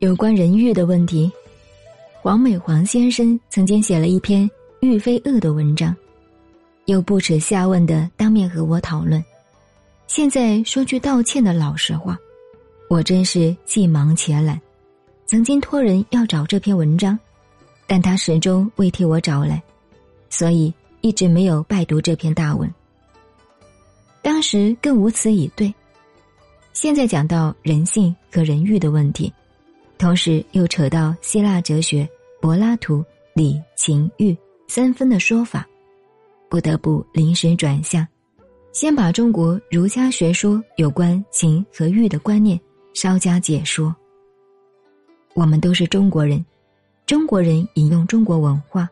有关人欲的问题，黄美黄先生曾经写了一篇《欲非恶》的文章，又不耻下问的当面和我讨论。现在说句道歉的老实话，我真是既忙且懒。曾经托人要找这篇文章，但他始终未替我找来，所以一直没有拜读这篇大文。当时更无词以对。现在讲到人性和人欲的问题，同时又扯到希腊哲学柏拉图理情欲三分的说法，不得不临时转向。先把中国儒家学说有关情和欲的观念稍加解说。我们都是中国人，中国人引用中国文化，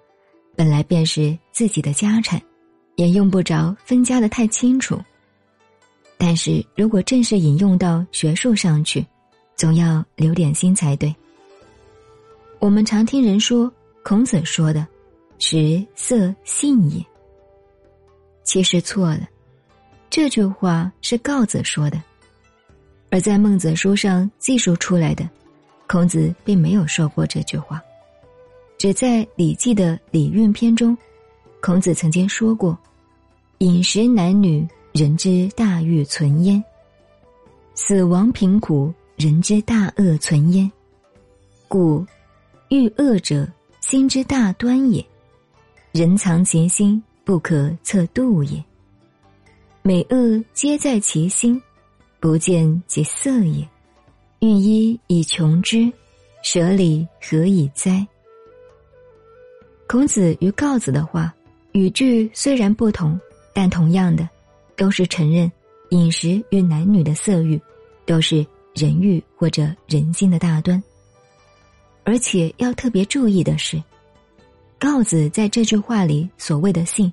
本来便是自己的家产，也用不着分家的太清楚。但是如果正式引用到学术上去，总要留点心才对。我们常听人说，孔子说的“食色性也”，其实错了。这句话是告子说的，而在孟子书上记述出来的，孔子并没有说过这句话，只在《礼记》的礼运篇中，孔子曾经说过：“饮食男女，人之大欲存焉；死亡贫苦，人之大恶存焉。故欲恶者，心之大端也。人藏其心，不可测度也。”美恶皆在其心，不见其色也。欲一以穷之，舍礼何以哉？孔子与告子的话语句虽然不同，但同样的，都是承认饮食与男女的色欲都是人欲或者人性的大端。而且要特别注意的是，告子在这句话里所谓的性，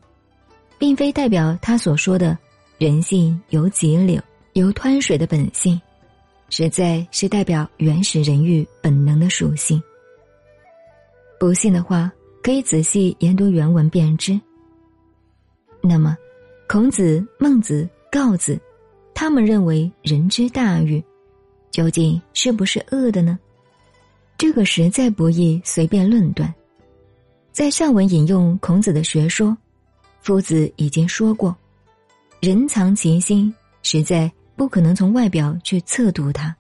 并非代表他所说的。人性有急流、有湍水的本性，实在是代表原始人欲本能的属性。不信的话，可以仔细研读原文便知。那么，孔子、孟子、告子，他们认为人之大欲，究竟是不是恶的呢？这个实在不易随便论断。在上文引用孔子的学说，夫子已经说过。人藏其心，实在不可能从外表去测度它，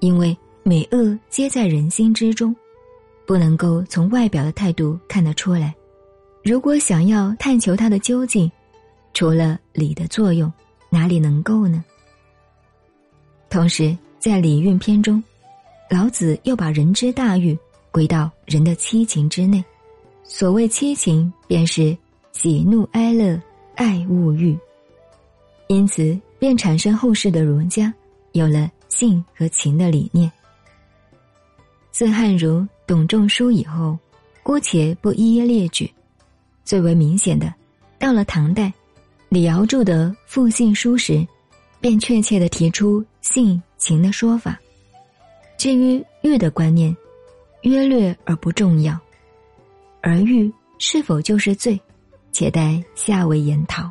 因为美恶皆在人心之中，不能够从外表的态度看得出来。如果想要探求它的究竟，除了礼的作用，哪里能够呢？同时，在礼运篇中，老子又把人之大欲归到人的七情之内。所谓七情，便是喜怒哀乐、爱恶欲。因此，便产生后世的儒家有了性和情的理念。自汉儒董仲舒以后，姑且不一一列举，最为明显的，到了唐代，李尧著的《复性书》时，便确切的提出性情的说法。至于欲的观念，约略而不重要，而欲是否就是罪，且待下文研讨。